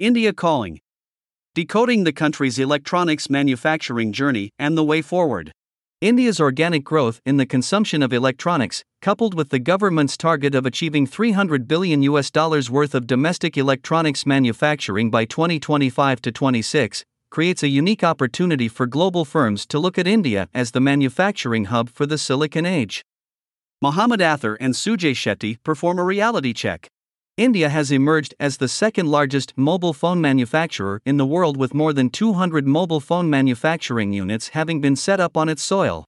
India Calling. Decoding the country's electronics manufacturing journey and the way forward. India's organic growth in the consumption of electronics, coupled with the government's target of achieving 300 billion US dollars worth of domestic electronics manufacturing by 2025 to 26, creates a unique opportunity for global firms to look at India as the manufacturing hub for the Silicon Age. Mohammed Athar and Sujay Shetty perform a reality check. India has emerged as the second largest mobile phone manufacturer in the world with more than 200 mobile phone manufacturing units having been set up on its soil.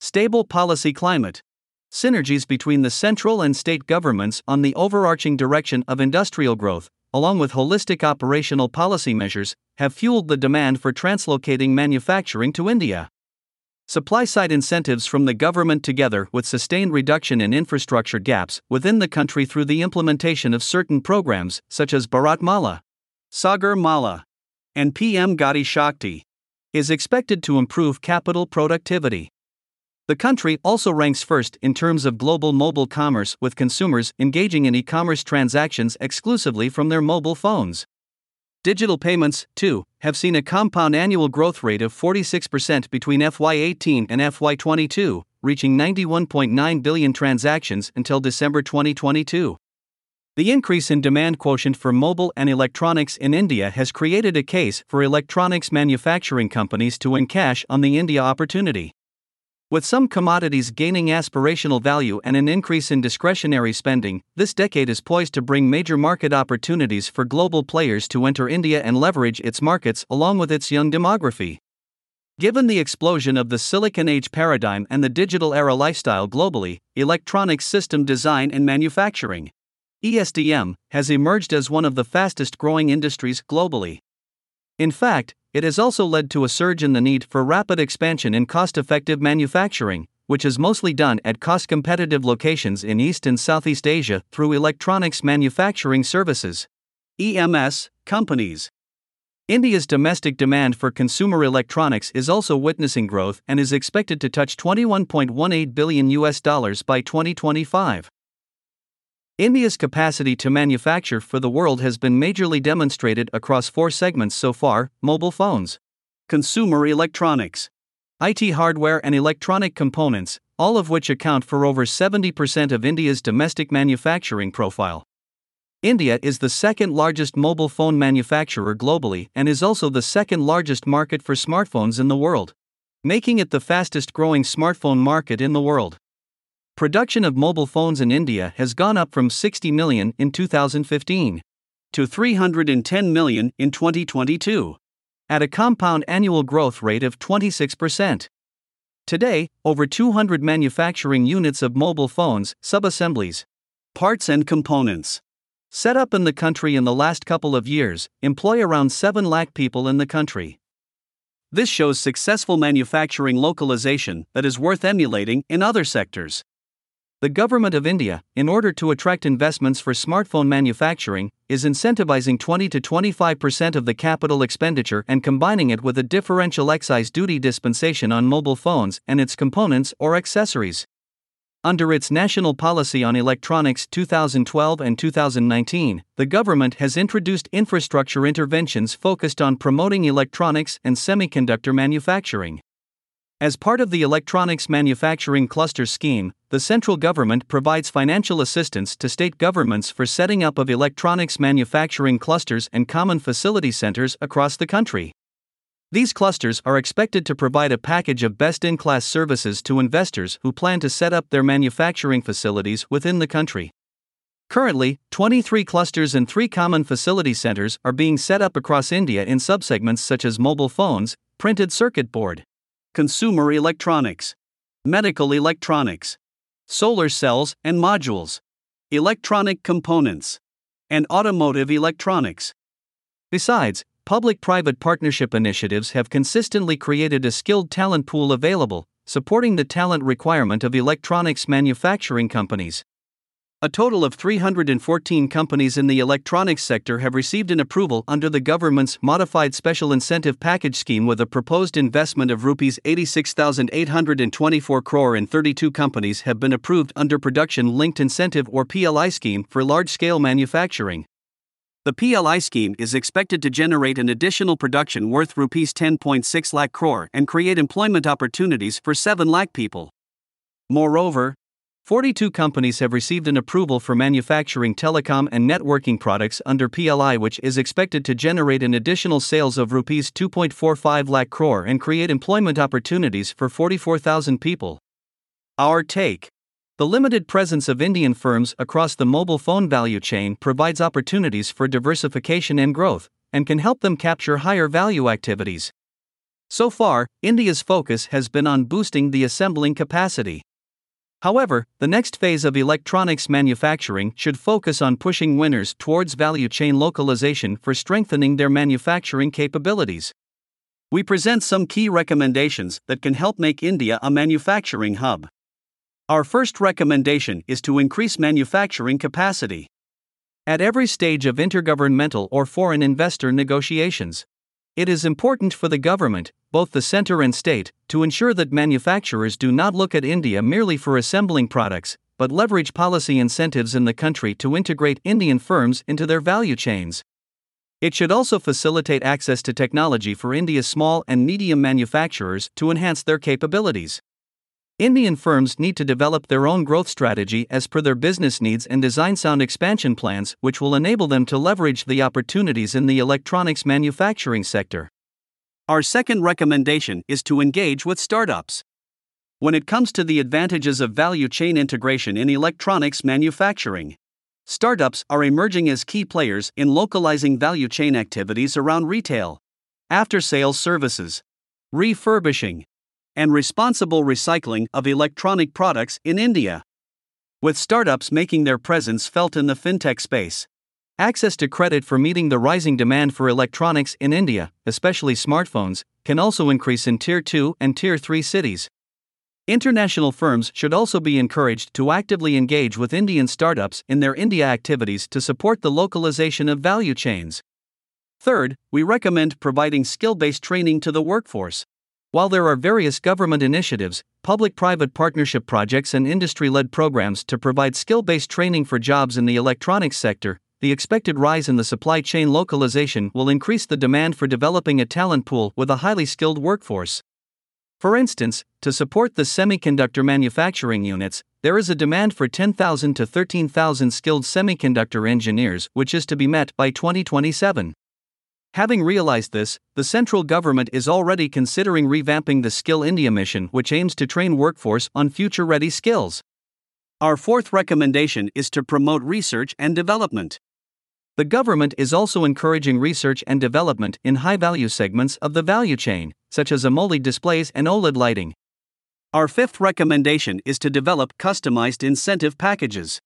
Stable policy climate. Synergies between the central and state governments on the overarching direction of industrial growth, along with holistic operational policy measures, have fueled the demand for translocating manufacturing to India. Supply side incentives from the government, together with sustained reduction in infrastructure gaps within the country through the implementation of certain programs, such as Bharat Mala, Sagar Mala, and PM Gati Shakti, is expected to improve capital productivity. The country also ranks first in terms of global mobile commerce, with consumers engaging in e commerce transactions exclusively from their mobile phones. Digital payments, too, have seen a compound annual growth rate of 46% between FY18 and FY22, reaching 91.9 billion transactions until December 2022. The increase in demand quotient for mobile and electronics in India has created a case for electronics manufacturing companies to encash on the India opportunity. With some commodities gaining aspirational value and an increase in discretionary spending, this decade is poised to bring major market opportunities for global players to enter India and leverage its markets along with its young demography. Given the explosion of the Silicon Age paradigm and the digital era lifestyle globally, electronics system design and manufacturing ESDM has emerged as one of the fastest growing industries globally. In fact, it has also led to a surge in the need for rapid expansion in cost effective manufacturing, which is mostly done at cost competitive locations in East and Southeast Asia through electronics manufacturing services. EMS companies. India's domestic demand for consumer electronics is also witnessing growth and is expected to touch 21.18 billion US dollars by 2025. India's capacity to manufacture for the world has been majorly demonstrated across four segments so far mobile phones, consumer electronics, IT hardware, and electronic components, all of which account for over 70% of India's domestic manufacturing profile. India is the second largest mobile phone manufacturer globally and is also the second largest market for smartphones in the world, making it the fastest growing smartphone market in the world. Production of mobile phones in India has gone up from 60 million in 2015 to 310 million in 2022, at a compound annual growth rate of 26%. Today, over 200 manufacturing units of mobile phones, subassemblies, parts, and components set up in the country in the last couple of years employ around 7 lakh people in the country. This shows successful manufacturing localization that is worth emulating in other sectors. The Government of India, in order to attract investments for smartphone manufacturing, is incentivizing 20 to 25% of the capital expenditure and combining it with a differential excise duty dispensation on mobile phones and its components or accessories. Under its National Policy on Electronics 2012 and 2019, the government has introduced infrastructure interventions focused on promoting electronics and semiconductor manufacturing. As part of the Electronics Manufacturing Cluster Scheme, the central government provides financial assistance to state governments for setting up of electronics manufacturing clusters and common facility centers across the country. These clusters are expected to provide a package of best in class services to investors who plan to set up their manufacturing facilities within the country. Currently, 23 clusters and 3 common facility centers are being set up across India in subsegments such as mobile phones, printed circuit board, consumer electronics, medical electronics, solar cells and modules, electronic components, and automotive electronics. Besides, public private partnership initiatives have consistently created a skilled talent pool available, supporting the talent requirement of electronics manufacturing companies. A total of 314 companies in the electronics sector have received an approval under the government's modified special incentive package scheme with a proposed investment of rupees 86,824 crore and 32 companies have been approved under production linked incentive or PLI scheme for large scale manufacturing. The PLI scheme is expected to generate an additional production worth rupees 10.6 lakh crore and create employment opportunities for 7 lakh people. Moreover, 42 companies have received an approval for manufacturing telecom and networking products under PLI, which is expected to generate an additional sales of rupees 2.45 lakh crore and create employment opportunities for 44,000 people. Our take The limited presence of Indian firms across the mobile phone value chain provides opportunities for diversification and growth, and can help them capture higher value activities. So far, India's focus has been on boosting the assembling capacity. However, the next phase of electronics manufacturing should focus on pushing winners towards value chain localization for strengthening their manufacturing capabilities. We present some key recommendations that can help make India a manufacturing hub. Our first recommendation is to increase manufacturing capacity. At every stage of intergovernmental or foreign investor negotiations, it is important for the government, both the center and state, to ensure that manufacturers do not look at India merely for assembling products, but leverage policy incentives in the country to integrate Indian firms into their value chains. It should also facilitate access to technology for India's small and medium manufacturers to enhance their capabilities. Indian firms need to develop their own growth strategy as per their business needs and design sound expansion plans which will enable them to leverage the opportunities in the electronics manufacturing sector. Our second recommendation is to engage with startups. When it comes to the advantages of value chain integration in electronics manufacturing, startups are emerging as key players in localizing value chain activities around retail, after sales services, refurbishing, and responsible recycling of electronic products in India. With startups making their presence felt in the fintech space, access to credit for meeting the rising demand for electronics in India, especially smartphones, can also increase in Tier 2 and Tier 3 cities. International firms should also be encouraged to actively engage with Indian startups in their India activities to support the localization of value chains. Third, we recommend providing skill based training to the workforce. While there are various government initiatives, public private partnership projects, and industry led programs to provide skill based training for jobs in the electronics sector, the expected rise in the supply chain localization will increase the demand for developing a talent pool with a highly skilled workforce. For instance, to support the semiconductor manufacturing units, there is a demand for 10,000 to 13,000 skilled semiconductor engineers, which is to be met by 2027. Having realized this, the central government is already considering revamping the Skill India mission, which aims to train workforce on future ready skills. Our fourth recommendation is to promote research and development. The government is also encouraging research and development in high value segments of the value chain, such as AMOLED displays and OLED lighting. Our fifth recommendation is to develop customized incentive packages.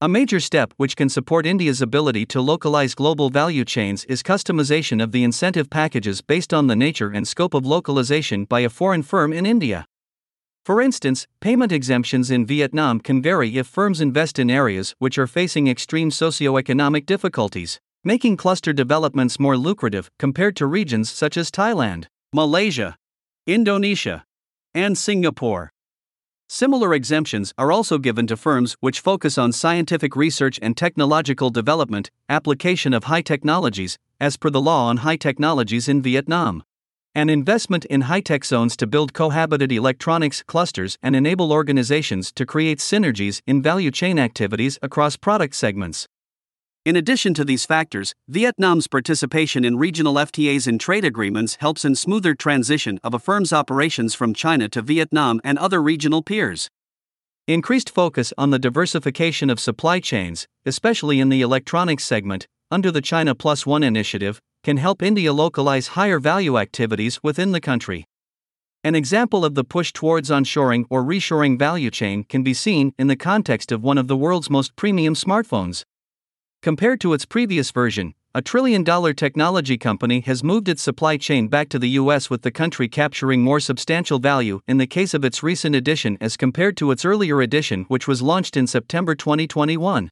A major step which can support India's ability to localize global value chains is customization of the incentive packages based on the nature and scope of localization by a foreign firm in India. For instance, payment exemptions in Vietnam can vary if firms invest in areas which are facing extreme socio-economic difficulties, making cluster developments more lucrative compared to regions such as Thailand, Malaysia, Indonesia, and Singapore. Similar exemptions are also given to firms which focus on scientific research and technological development, application of high technologies, as per the law on high technologies in Vietnam. An investment in high tech zones to build cohabited electronics clusters and enable organizations to create synergies in value chain activities across product segments. In addition to these factors, Vietnam's participation in regional FTAs and trade agreements helps in smoother transition of a firm's operations from China to Vietnam and other regional peers. Increased focus on the diversification of supply chains, especially in the electronics segment, under the China Plus One initiative, can help India localize higher value activities within the country. An example of the push towards onshoring or reshoring value chain can be seen in the context of one of the world's most premium smartphones. Compared to its previous version, a trillion dollar technology company has moved its supply chain back to the US with the country capturing more substantial value in the case of its recent edition as compared to its earlier edition, which was launched in September 2021.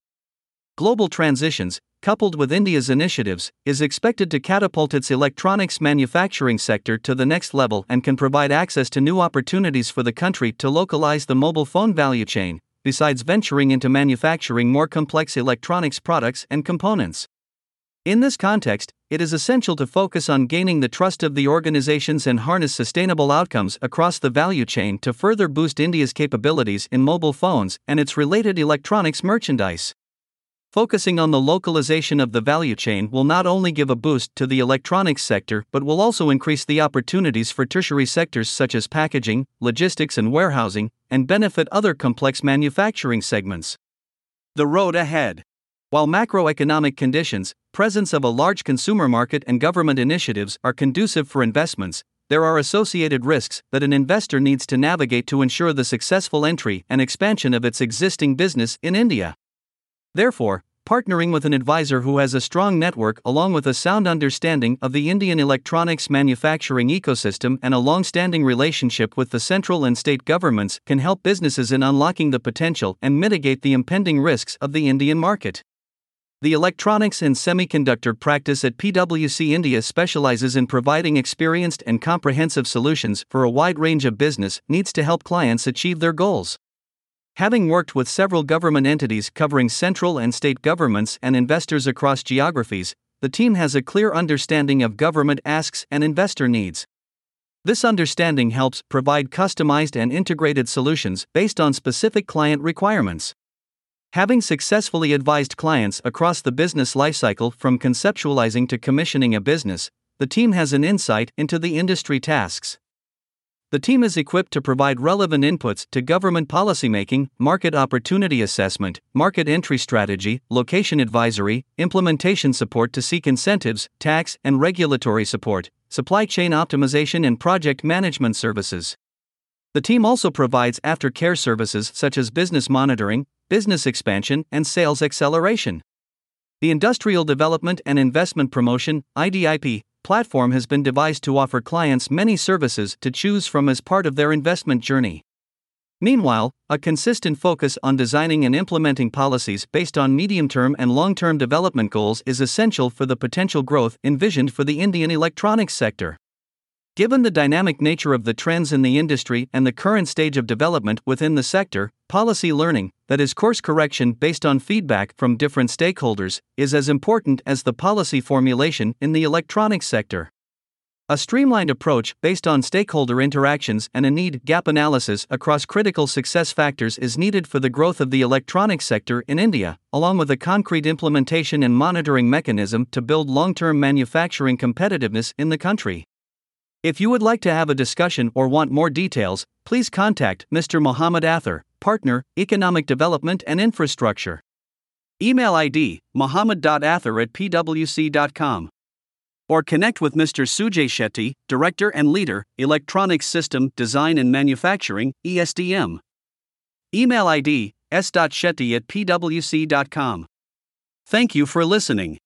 Global transitions, coupled with India's initiatives, is expected to catapult its electronics manufacturing sector to the next level and can provide access to new opportunities for the country to localize the mobile phone value chain, besides venturing into manufacturing more complex electronics products and components. In this context, it is essential to focus on gaining the trust of the organizations and harness sustainable outcomes across the value chain to further boost India's capabilities in mobile phones and its related electronics merchandise. Focusing on the localization of the value chain will not only give a boost to the electronics sector but will also increase the opportunities for tertiary sectors such as packaging, logistics, and warehousing, and benefit other complex manufacturing segments. The road ahead. While macroeconomic conditions, presence of a large consumer market, and government initiatives are conducive for investments, there are associated risks that an investor needs to navigate to ensure the successful entry and expansion of its existing business in India. Therefore, partnering with an advisor who has a strong network along with a sound understanding of the Indian electronics manufacturing ecosystem and a long standing relationship with the central and state governments can help businesses in unlocking the potential and mitigate the impending risks of the Indian market. The Electronics and Semiconductor practice at PwC India specializes in providing experienced and comprehensive solutions for a wide range of business needs to help clients achieve their goals. Having worked with several government entities covering central and state governments and investors across geographies, the team has a clear understanding of government asks and investor needs. This understanding helps provide customized and integrated solutions based on specific client requirements. Having successfully advised clients across the business lifecycle from conceptualizing to commissioning a business, the team has an insight into the industry tasks. The team is equipped to provide relevant inputs to government policymaking, market opportunity assessment, market entry strategy, location advisory, implementation support to seek incentives, tax and regulatory support, supply chain optimization, and project management services. The team also provides aftercare services such as business monitoring, business expansion, and sales acceleration. The Industrial Development and Investment Promotion IDIP platform has been devised to offer clients many services to choose from as part of their investment journey. Meanwhile, a consistent focus on designing and implementing policies based on medium term and long term development goals is essential for the potential growth envisioned for the Indian electronics sector. Given the dynamic nature of the trends in the industry and the current stage of development within the sector, policy learning, that is, course correction based on feedback from different stakeholders, is as important as the policy formulation in the electronics sector. A streamlined approach based on stakeholder interactions and a need gap analysis across critical success factors is needed for the growth of the electronics sector in India, along with a concrete implementation and monitoring mechanism to build long term manufacturing competitiveness in the country. If you would like to have a discussion or want more details, please contact Mr. Mohammed Athar, Partner, Economic Development and Infrastructure. Email ID mohammed.athar at pwc.com. Or connect with Mr. Sujay Shetty, Director and Leader, Electronics System Design and Manufacturing, ESDM. Email ID s.shetty at pwc.com. Thank you for listening.